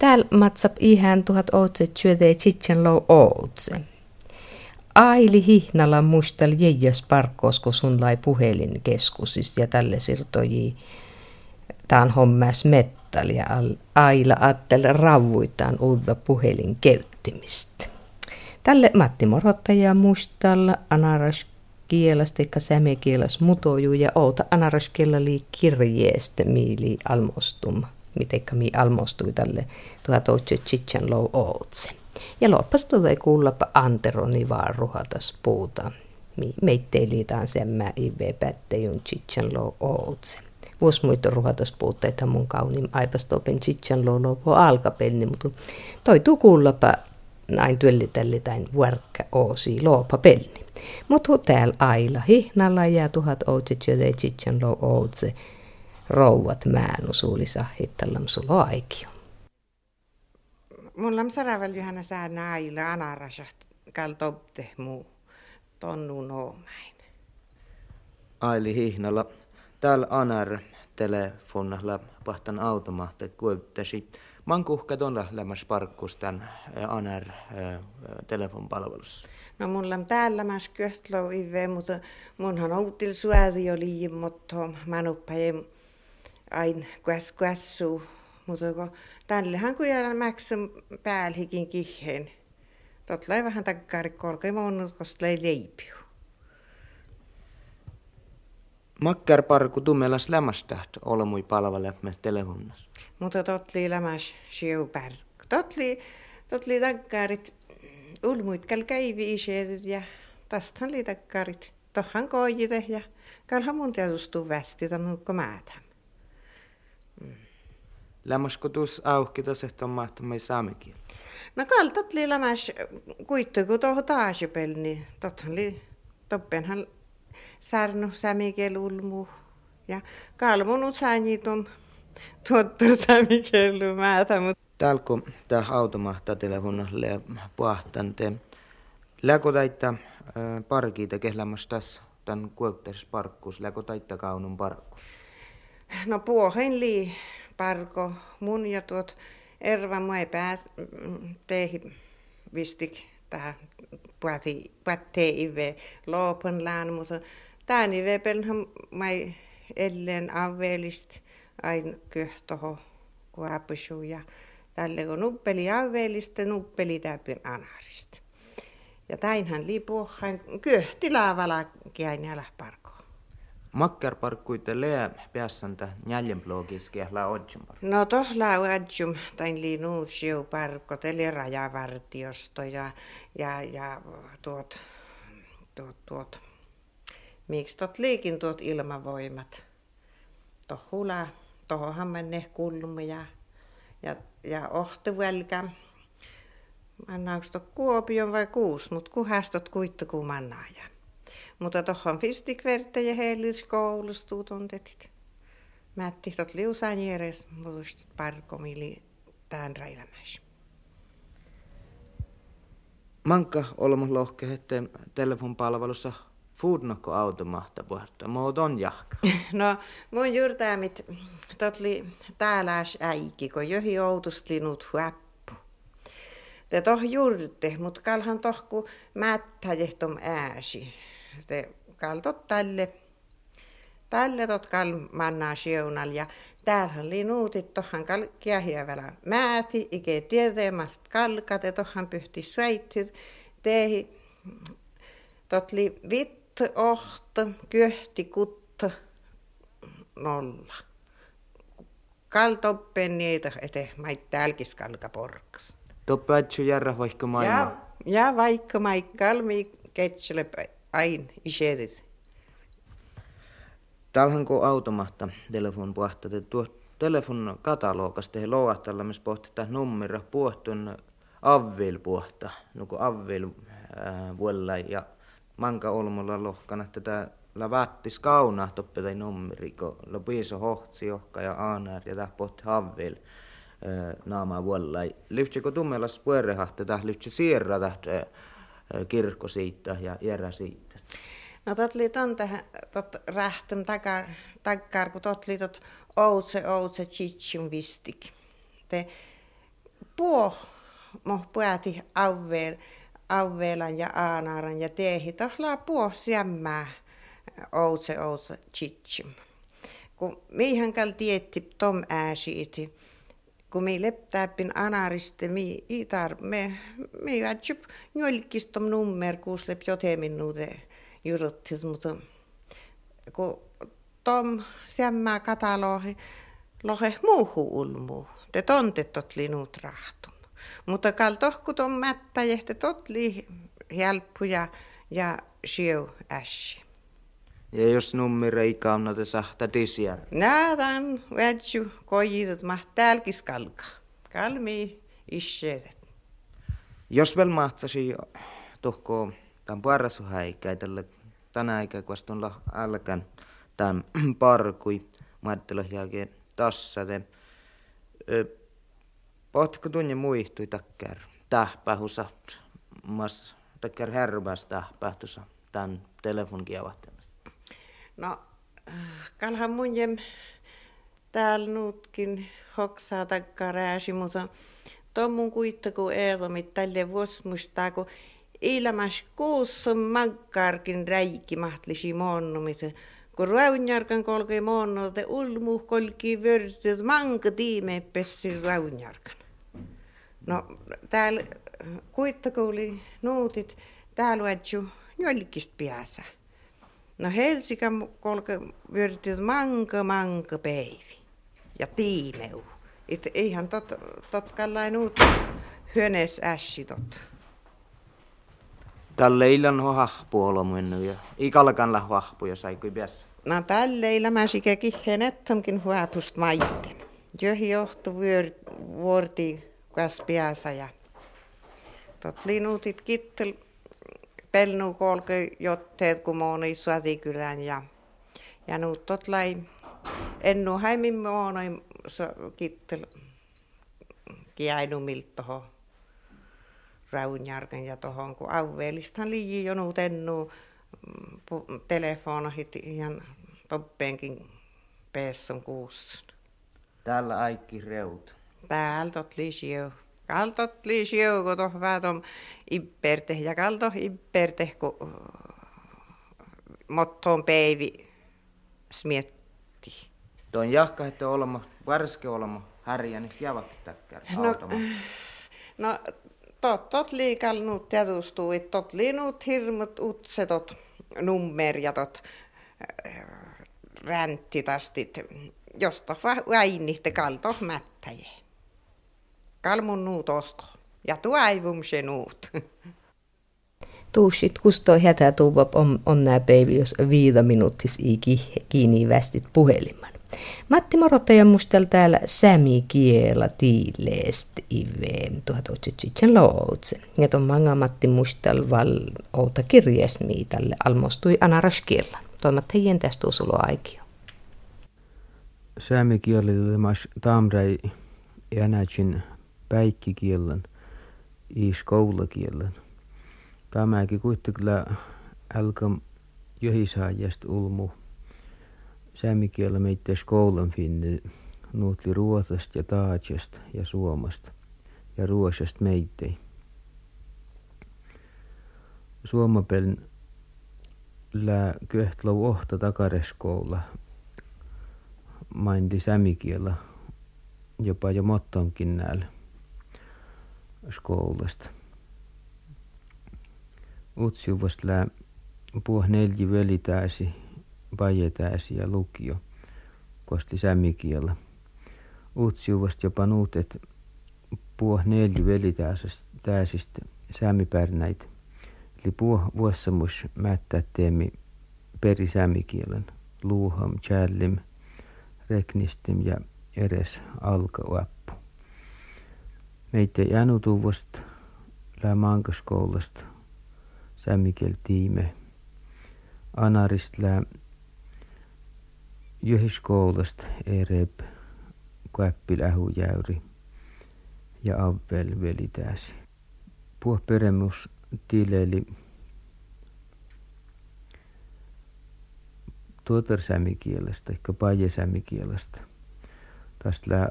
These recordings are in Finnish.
Täällä matsap ihan tuhat ootse työtä sitten lou ootse. Aili hihnalla muistel jäjäs parkkoos, kun sun lai puhelinkeskusis ja tälle sirtoji taan hommas mettali ja aila attele ravuitaan uutta puhelin käyttimistä. Tälle Matti Morottaja muistalla anaras kielas teikka sämekielas mutoju ja outa anaras kirjeestä miili almostum. Mitenkä mi almostui tälle tuhat ootse chichan lou ootse. Ja loppas tulee kuullapa Anteroni vaan ruhatas puuta. Meitteilitaan semmä ive pättejun chichan lo ootse. Vuos muita ruhatas puutteita mun kaunim aipastopen chichan lo lopo alkapelni, mutta tuu kuullapa näin työllitäli tain vuorkka oosi loopa pelni. Mutta täällä aila hihnalla ja tuhat ootse tjöde chichan lo ootse rouvat määnu suulisa hittallam sulo aikio. Mulla on saravel johana sää naila anarasat kal topte muu tonnu noomain. Aili hihnalla. Täällä anar telefonalla pahtan automaatte kuittasi. Man kuhka tonra lämmäs parkkus tän anar telefonpalvelussa. No mulla on täällä mä köhtlo ive, mutta munhan outil suädi oli mutta manuppajem ain kuäs kuässu. Mutta kun tällähän kun jäädä mäksän päälhikin kiheen. Tot lai vähän takkari kolkei monut, koska lai leipiu. Makkar parku tummelas lämmästäht olemui palvelemme telefonnas. Mutta tot li lämmäs siu pär. Tot li, tot li takkarit ulmuit kal käivi iseedet ja tästähän li takkarit. Tohan koijite ja kalhan mun tietustuu västi tämän määtän. Mm. Lämmäskö tuus auki tässä, on mahtamai saamikin? No kaltat li lämmäs kuittu, kun tuohon taasipel, niin tothan li toppenhan särnu sämikel ulmu. Ja kalmunut saanjitun tuottu sämikellu määtä. Mut... Täällä kun tämä automahta telefonille puhtan te läkö taita parkiita kehlämässä tässä tämän parkkus, läkö taita kaunun parkku? No puohen lii parko mun ja tuot Erva mua ei pääs teihin vistik tähän puhati puhattee ive loopan lään, mutta tämän ive pelhän mai ellen avvelist ain köhtoho kuapusu ja tälle kun nuppeli avvelista nuppeli täpin anarista. Ja täinhän lipuhan köhti laavala kiain ja Makkar parkkuitte lää päässäntä njäljen blogiski la odjum No toh la odjum tain li nuutsiu parkko teli rajavartiosto ja, ja, ja tuot, tuot, tuot, miksi tot liikin tuot ilmavoimat. Toh hula, tohohan menne kulmu ja, ja, ja ohtuvelkä. Mannaaks Kuopion vai kuus, mut kuhastot kuittu ku mannaaja. Mutta tuohon fistikverte ja heilis koulustu tuntetit. Mätti tot liusaan järjes, muistit parkomili tämän railamäis. Manka olemme lohke, että telefonpalvelussa Foodnokko automahta puhta, muut on jahka. No, mun juurtaamit totli täälääs äiki, kun johi outuslinut huappu. Te toh juurte, mut kalhan tohku mättäjehtom ääsi te kaltot tälle, tälle tot kal mannaa siunal ja täällähän oli nuutit tohan kal kiahjävälä määti, ike tieteemast kalkat ja tohan pyhti suitsit, tehi totli vitt oht, kyhti kut nolla. Kaltoppen niitä, ete mait täälkis kalka porkas. Toppaatsu järra vaikka maailma. Ja, ja vaikka maikka mi ketsele ain isedit. Talhan kun automahta telefon puhtaa, tuo telefon katalogasta he louahtalla, missä pohtitaan numero puhtun avvil puhta, nuku avvil vuella ja manka olmulla lohkana tätä la vattis kauna toppe nummeri, kun la piiso hohtsi johka ja aanar ja täh pohti avvil naama vuella. Lyhtsiko tummelas puerehahte täh lyhtsä siirra täht kirkko siitä ja järä siitä? No tot li ton tähän, tot rähtön takar, takar kun tot li tot outse outse chitsum vistik. Te puo, mo puäti avveel, avveelan ja aanaaran ja teehi tohlaa puo siemmää outse outse chitchim. Kun miihän kal tietti tom ääsiiti, kun mi leptääpin anariste mi itar me me jätsyp njolkistom nummer kuuslep jote minuute juruttis mutta kun tom siemmää katalohi lohe muuhu ulmu te tontet tot linut rahtum. Mutta kal tohku tom mättä jehte tot li helppuja ja sieu ässi ja jos nummira ei kannata sahta tisiä. Näädän kojitut maht täälkis kalka. Kalmi isseet. Jos vielä mahtsasi tuhko tämän parasu häikä tälle tänä aikaa kun on alkan tämän parkui maattelo jälkeen tassate. Pohtiko tunne muihtui takkar tähpähusa mas takkar härväs tähpähtusa tämän telefonkiavatten. No, kalhan mun jem täällä nuutkin hoksaa takkaa rääsi, mutta tommun kuittaku eelomit tälle vuosmustaa, kun ilmas kuussa magkarkin räikki mahtlisi moonnumit. Kun raunjarkan kolkei moonno, te ulmu kolki vörstyt manka tiime pessi raunjarkan. No, täällä kuittakouli nuutit, täällä on jolkist päässä. No Helsinki kolke vyörytti manka manka päivi ja tiimeu. Et eihän tot, tot kallain uut hyönes ässi tot. Tälle illan ho hahpu olomuennu ja ikalkan la hahpu ja sai kui pias. No tälle illa mä sikä kihen ettomkin huapust maitten. Johi johtu vyör, vuorti kas ja tot linutit kittel pelnu kolke jotteet kun mooni Suotikylän ja ja nuut tot lai ennu häimin moonoi kittel kiainumilta toho Raunjärken ja tohon kun auveelistan liiji jo nuut ennu mm, telefonahit ihan toppeenkin peesson kuussa. Täällä aikki reut. Täällä tot lisio kaltot toh väätom ipperte ja kalto ipperte ku mottoon peivi smietti. Tuon jahka, että olmo, varske olmo, härjä, niin javat täkkär, no, no, tot, tot liikal nuut tietustuu, tot linut hirmut utsetot nummerjatot ränttitastit, josta väinnitte kalto mättäjä kalmun nuut osko. Ja tuaivum se nuut. Tuusit kustoi hätä tuuvap on, on nää päivi, jos viida minuuttis i kiinni västit puhelimman. Matti Morottaja mustel täällä sämi kiela tiileest ive 1800 lootsen. Ja ton manga Matti mustel val outa kirjesmi tälle almostui anaraskielan. Toimat heidän tästä aikio. Säämi kieli tamrei enäkin päikkikielen i skoulakielen. Tämäkin kuitenkin alkam johisaajasta ulmu säämikielä meitä skoulan finne nuutli ruotsasta ja taatsesta ja suomasta ja ruosasta meitei. Suomapelin lää köhtlau ohta takareskoula maindi sämikielä jopa jo mottonkin näillä skoulasta. Utsjuvasta lää puh neljä velitääsi, pajetääsi ja lukio, kosti sämmikielä. Utsjuvasta jopa nuutet puh neljä velitääsistä sämmipärnäitä. Eli puh vuossamus mättää teemi perisämmikielen, luuham, challim, reknistim ja edes alkauappu. Meitä jänutuvasta lää mankaskoulasta sämmikel tiime. Anarist lää jöhiskoulasta ereb käppil ähujäyri ja avvel velitääsi. Puh peremus tileli tuotarsämikielestä, ehkä pajesämikielestä. Tästä lää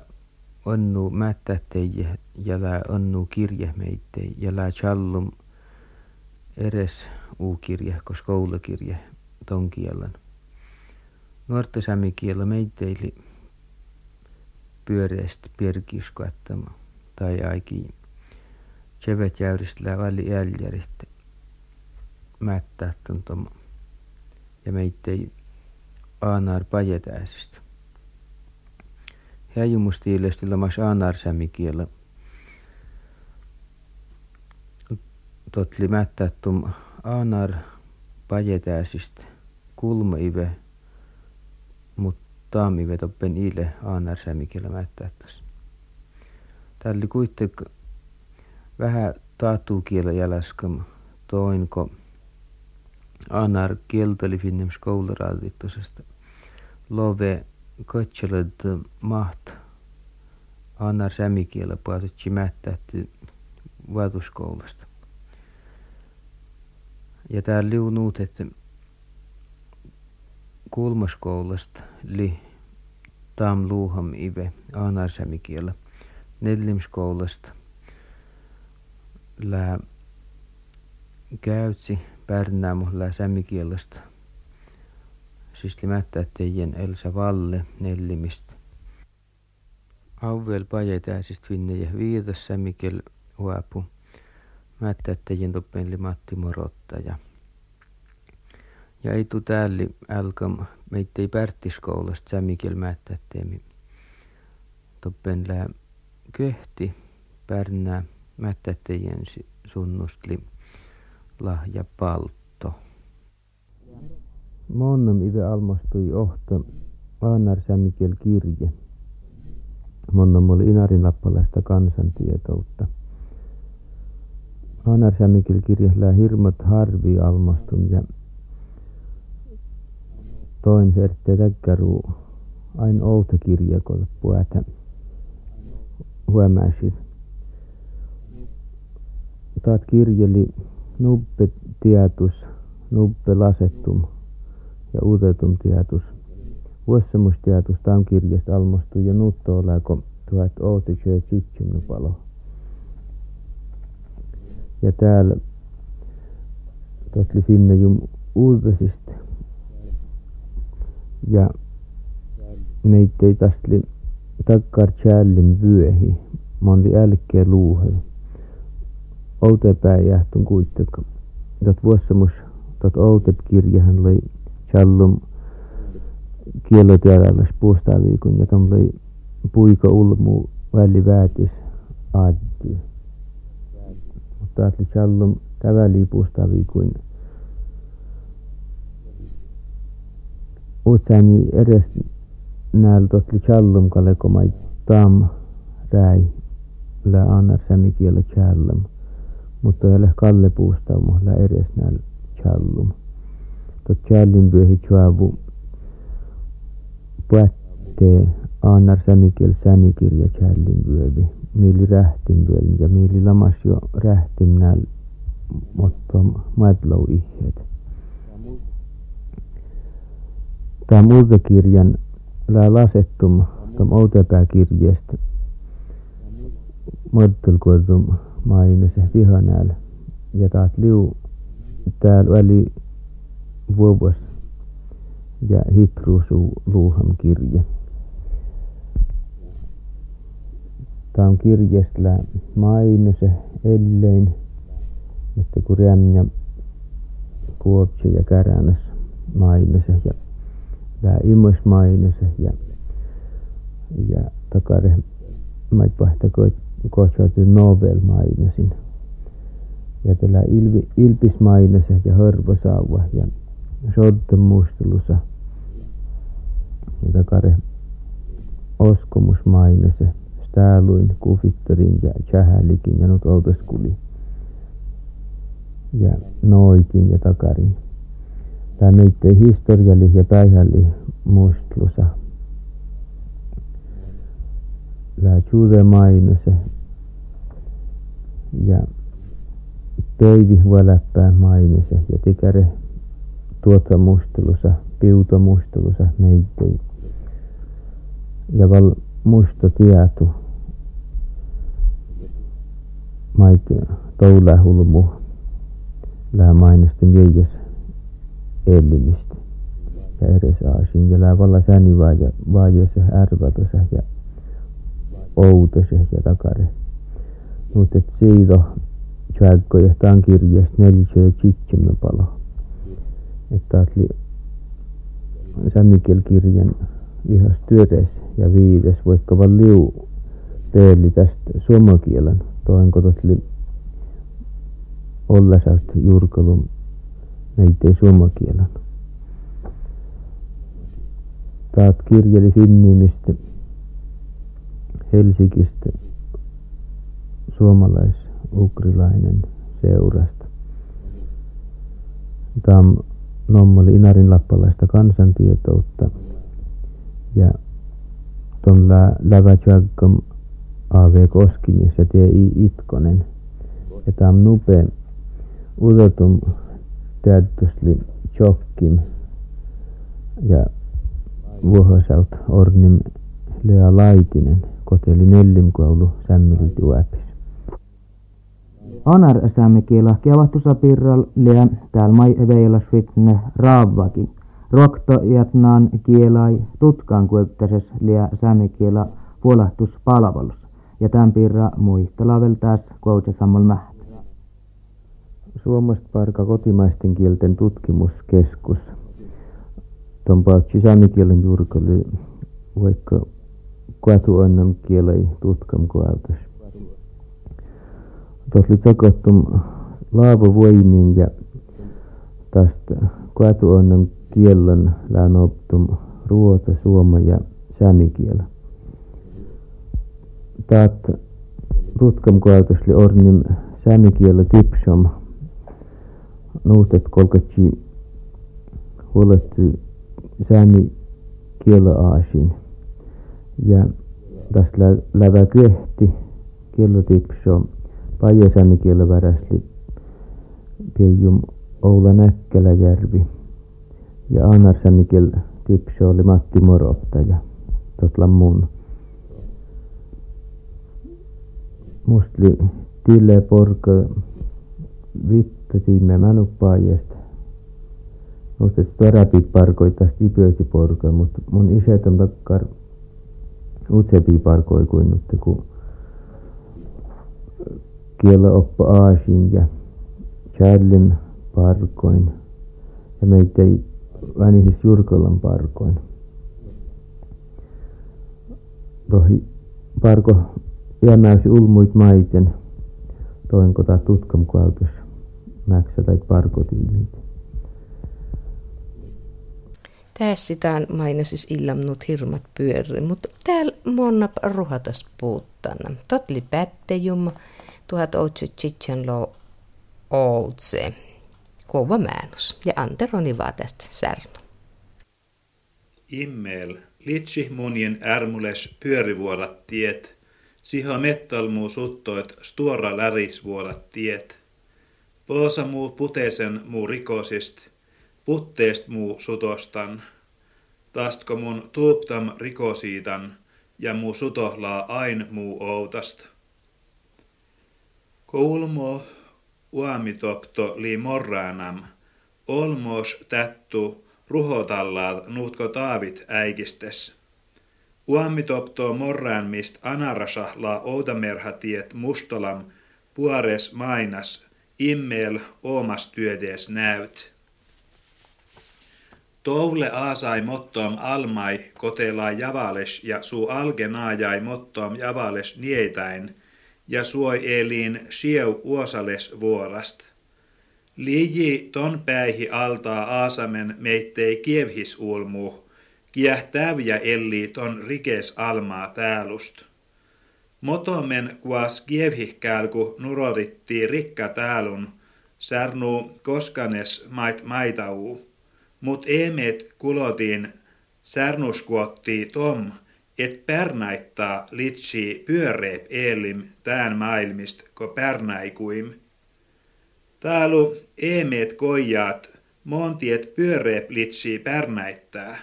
onnu mättättejä ja lää onnu kirje meittei ja lää challum eres u-kirje, koska koulukirje ton kielen. Nuorten kielä meitteili pyöreästi pirkiskoettama tai aikin Chevet jäyristä lää väli jäljäristä mättää tuntoma ja meittei aanar pajetääsistä. Häijumustiilesti lamas aanar sämikielä. Totli mättää tum pajetääsistä kulma ive, mutta taamive toppen ile mättää tässä. Tälli kuitenkin vähän taattuu kielä jäläskam toinko anar kielteli finnem skoularaadittusesta. Love kötselöd maht anar sämikielä puhutetsi mättähti vaatuskoulasta. Ja täällä liunuut, että kulmaskoulasta li tam luuham ive anar sämikielä. Nellimskoulasta lää käytsi Pärnäämu lää limättä teidän Elsa Valle nellimistä. Auvel pajetääsistä finne ja viitas sämmikiel huopu. Mättä teidän toppen Matti Morotta ja ei tu täällä älkam meittei pärttiskoulasta sämmikiel mättä teemi. Toppen lää köhti pärnää mättättäjien sunnustli lahja paltto. Ive almastui ohta Aanar Sämikel kirje. Monnam oli Inarin lappalaista kansantietoutta. Aanar Sämikel kirje lää hirmat harvi almastum ja toin serte täkkäruu ain outa kirjakolle puätä huomäisit taat kirjeli nubbe tietus, nubbe lasettum ja uutetum tietus. Tam kirjasta almastui ja nutto oleko tuhat tsitsumnu palo. Ja täällä tosli finne jum uutisista. Ja meittei tästä takkar chällin vyöhi. Mä oli älkeä luuhelu outepäin jähtun kuitenkaan. Tot vuossamus, tot outep kirjahan oli challum kielotielallas puustaviikun ja tom oli puiko ulmu väli väätis addi. Mutta atli challum täväli puustaviikun Utsani edes näillä totli challum kalekomai tam räi lä annar sämikielä challum mutta ei ole Kalle Puustamolla edes näillä challum. Tot challin vyöhi chuavu puättee aannar sämikiel sänikirja challin vyövi. Mieli rähtin vyölin ja mieli lamas jo rähtin näillä mutta madlou ihet. Tämä multakirjan lää lasettum tom outepääkirjasta moddelkoitum se vihanäällä. Ja taat liu täällä oli vuovas ja hitruusu luuham kirje. Tämä on kirjasta se ellein, että kun rämjä kuopse ja käränäs se ja tämä imus se ja ja takare mait pahtakoit kohtautui Nobel mainasin. Ja tällä ilvi, ilpis mainase ja hörvosauva ja sodden muistelussa. Ja takare oskomus mainase. Stääluin, kufitterin ja tsähälikin ja nyt outoskuli. Ja noikin ja takarin. Tämä meittei historialli ja päihälli muistelussa la jude mainose ja pöivi huoläppää mainose ja tikäre tuota mustelusa, mustelusa meittei. Ja val musta tietu mait toula hulmu lää mainostin jäijäs elimistä ja edes aasin ja lää valla säni vaaja vaajose ärvätösä ja outose ja takare. Mutta siitä tjäkko ja tämän kirjasta neljä ja tsitsemme Että oli sämmikel kirjan vihas työres ja viides voikka vaan liu peeli tästä suomakielen toinko totli ollasaut juurkalum meitä suomakielen. Taat kirjeli sinnimistä Helsingistä suomalais-ukrilainen seurasta. Tämä nommoli Inarin lappalaista kansantietoutta ja tuon lä lävätjäkkam A.V. Koskimis ja T.I. Itkonen. Ja tämä on nupe udotum täyttösli chokkim ja vuohosaut ornim Lea Laitinen koteli nellimkoulu sämmilti uäpis. Anar sämmikiela kiavahtusapirral lea täällä mai veilasvitne raavvaki. Rokto jätnaan kielai tutkaan kueptäses lea sämmikiela puolahtuspalvelus. Ja tämän pirra muistelavel taas koutsa sammal mäht. Suomesta parka kotimaisten kielten tutkimuskeskus. Tuon pautsi sämmikielen juurkalle vaikka kuatu annam kielei tutkam. Tuossa takottum laavovoimiin ja tästä kuatu annam kielen lään optum ruota, suoma ja sämikielä. Taat tutkam kuautasli ornim sämikielä tipsom nuutet kolkatsi huolettu sämi kielä aasiin ja tästä lä lävä kyehti kello tipso pajesami kello väräsli piejum Oula Näkkäläjärvi ja Anarsämikel tipso oli Matti Morottaja totla mun. Mustli Tille Porka vitta tiime mänupaajasta. Mutta terapit parkoitas tipöyti porka, mutta mun isät on takkar utsepi parkoi kuin nutte ku kielo oppa aasin ja Charlim parkoin ja meitä ei vänihis Jurkolan parkoin. Tohi parko jäämäysi ulmuit maiten toin kota tutkam kuautus mäksä tai parkotiimit. Tässä tämän mainosis illamnut hirmat pyöri, mutta täällä monna ruhatas puuttana. Totli pättejum, tuhat otsut lo outse. Kova määnus. Ja Anteroni vaan tästä särnu. Immel, litsi munien ärmules pyörivuorat tiet, siha mettalmuu suttoit stuora lärisvuorat tiet. Poosa muu puteisen muu rikosist, putteest muu sutostan, tastko mun tuuptam rikosiitan ja muu sutohlaa ain muu outasta. Koulmo uamitopto li morraanam, olmos tättu ruhotallaat nuutko taavit äikistes. Uamitopto morraan mist anarasa la outamerhatiet mustolam puares mainas immel omas työdees näyt. Toule aasai mottoam almai kotelaa javales ja suu algenaajai mottoam javales nietäin ja suoi eliin sieu uosales vuorast. Liiji ton päihi altaa aasamen meittei kievhis ulmu, kiähtäviä elli ton rikes almaa täälust. Motomen kuas kievhihkälku nurotitti rikka täälun, särnu koskanes mait maitau mut emet kulotin särnuskuotti tom, et pärnaittaa litsi pyöreep elim tään maailmist ko pärnaikuim. Taalu emet koijaat montiet pyöreep litsi pärnäittää.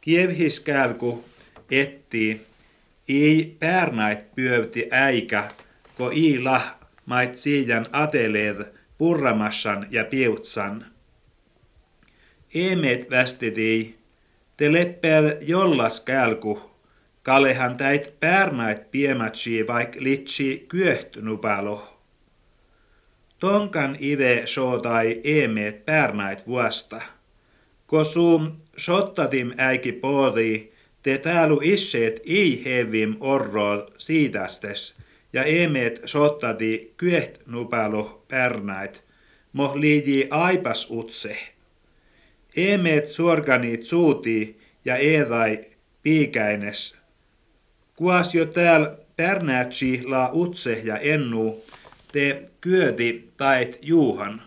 Kievhiskälku etti ei pärnait pyövti äikä, ko i lah mait siian ateleed purramassan ja piutsan. Eemet västiti, te leppää jollas kälku, kalehan täit pärnait piematsi vaik litsi kyöhtynupalo. Tonkan ive sootai eemet pärnait vuosta. Kosum sottatim äiki poodi, te täälu isseet ei hevim orro siitästes, ja eemet sottati kyöht nupalo pärnait, moh liiji aipas utse. Eemet suorganit suuti ja eedai piikäines. Kuas jo tääl pärnäätsi la utse ja ennu, te kyöti tait juuhan.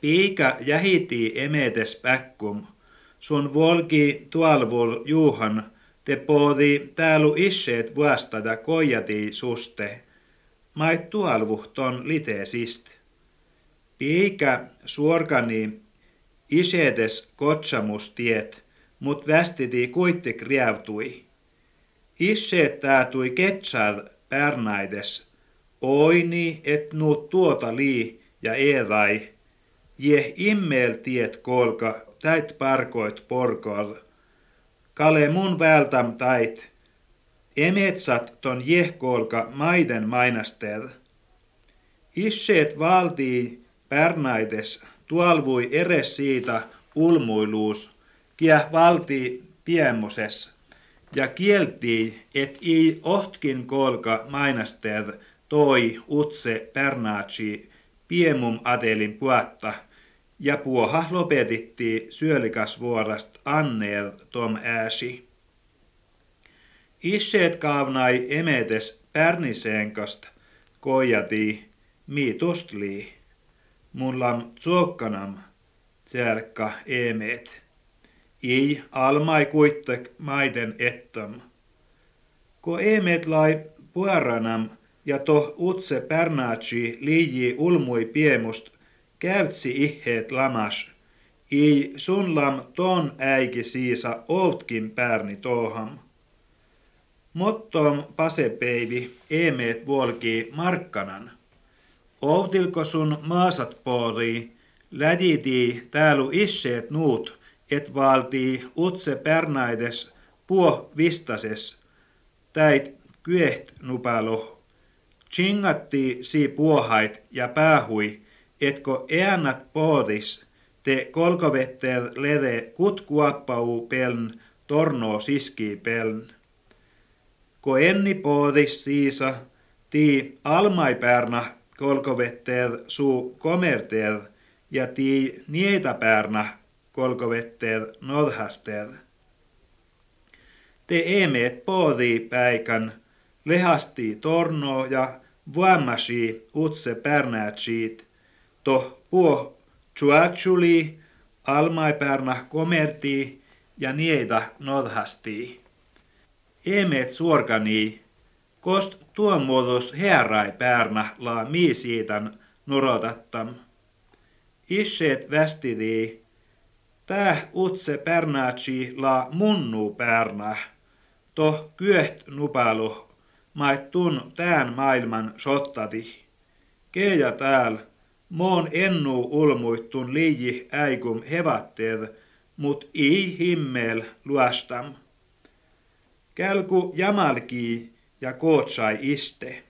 Piika jähiti emetes päkkum, sun volki tualvul juuhan, te poodi täälu isseet vuostada koijati suste, mait tualvu ton liteesist. Piika suorkani isetes kotsamustiet, mut västiti kuitti kriavtui. Isseet täätui ketsad pärnaides, oini et nuut tuota lii ja eedai, je immel tiet kolka, täit parkoit porkol. Kale mun vältam tait, emetsat ton jehkolka maiden mainastel. Isseet valtii pärnaides tuolvui eres siitä ulmuiluus, kiä valtii piemoses, ja kieltii, et ei ohtkin kolka mainastev toi utse pärnaatsi piemum adelin puatta, ja puoha lopetitti syölikasvuorast anneel tom ääsi. Isseet kaavnai emetes pärniseenkast koijati miitustli, mullam tsuokkanam tjärkka emeet. Ei almai kuittek maiden ettam. Ko emet lai puaranam ja toh utse pärnaatsi liiji ulmui piemust käytsi iheet lamas. Ei sunlam ton äiki siisa oltkin pärni toham. Mottom pasepeivi emeet vuolki markkanan. Outilko sun maasat poori, läditi täälu isseet nuut, et valtii utse pärnaides puo vistases, täit kyeht nupalo. Chingatti si puohait ja päähui, etko eannat poodis, te kolkovettel lede kutkuappau peln torno siski peln. Ko enni poodis siisa, ti almaipärna kolkovettel suu komertel ja ti nietapärna kolkovetteed nodhasteed. Te emeet poodi päikän, lehasti torno ja vuommasi utse pärnäätsiit, to puo chuachuli, almaipärnä komerti ja niitä nodhasti. Emeet suorkani, kost tuon muodos herrai pärnä la miisiitan nurotattam. Isseet västidii, Täh utse pärnäätsi la munnu pärnä, to kyöht nupalu, tun tään maailman sottati. Keja tääl, moon ennu ulmuittun liiji äikum hevatteed, mut ei himmel luostam. Kälku jamalki ja kootsai iste.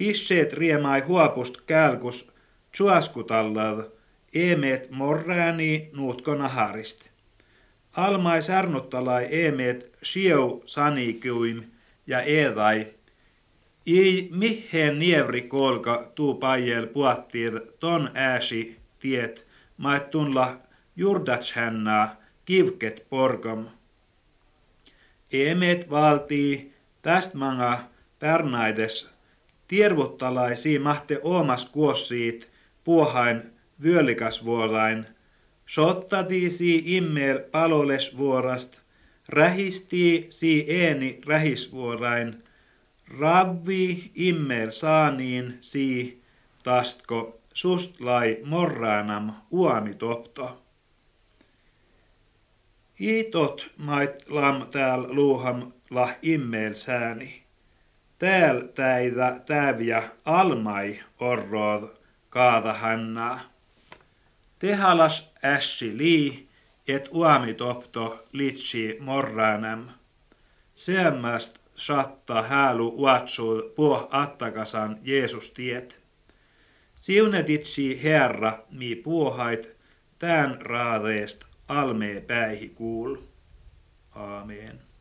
Isseet riemai huopust kälkus tsuaskutallad, emet morrääni nuutko naharist. Almai särnuttalai emet sieu sanikuim ja eedai. Ei mihin nievri kolka tuu pajel puattir ton ääsi tiet, maittunla jurdatshännää kivket porkom. Emet valtii tästä manga pärnaides tiervuttalaisi mahte omas kuossiit puohain vyölikasvuorain, sottati si immel palolesvuorast, rähisti si eeni rähisvuorain, ravvi immel saaniin si tastko sustlai morraanam uamitopto. Iitot mait lam tääl luuham lah immel sääni. tääl täitä täviä almai orrood kaadahanna. Tehalas ässi lii, et uamitopto litsi morranam. Seämmäst saattaa häälu uatsuu puh attakasan Jeesus tiet. Siunetitsi Herra, mi puohait, tän raadeest almee päihi kuul. Aamen.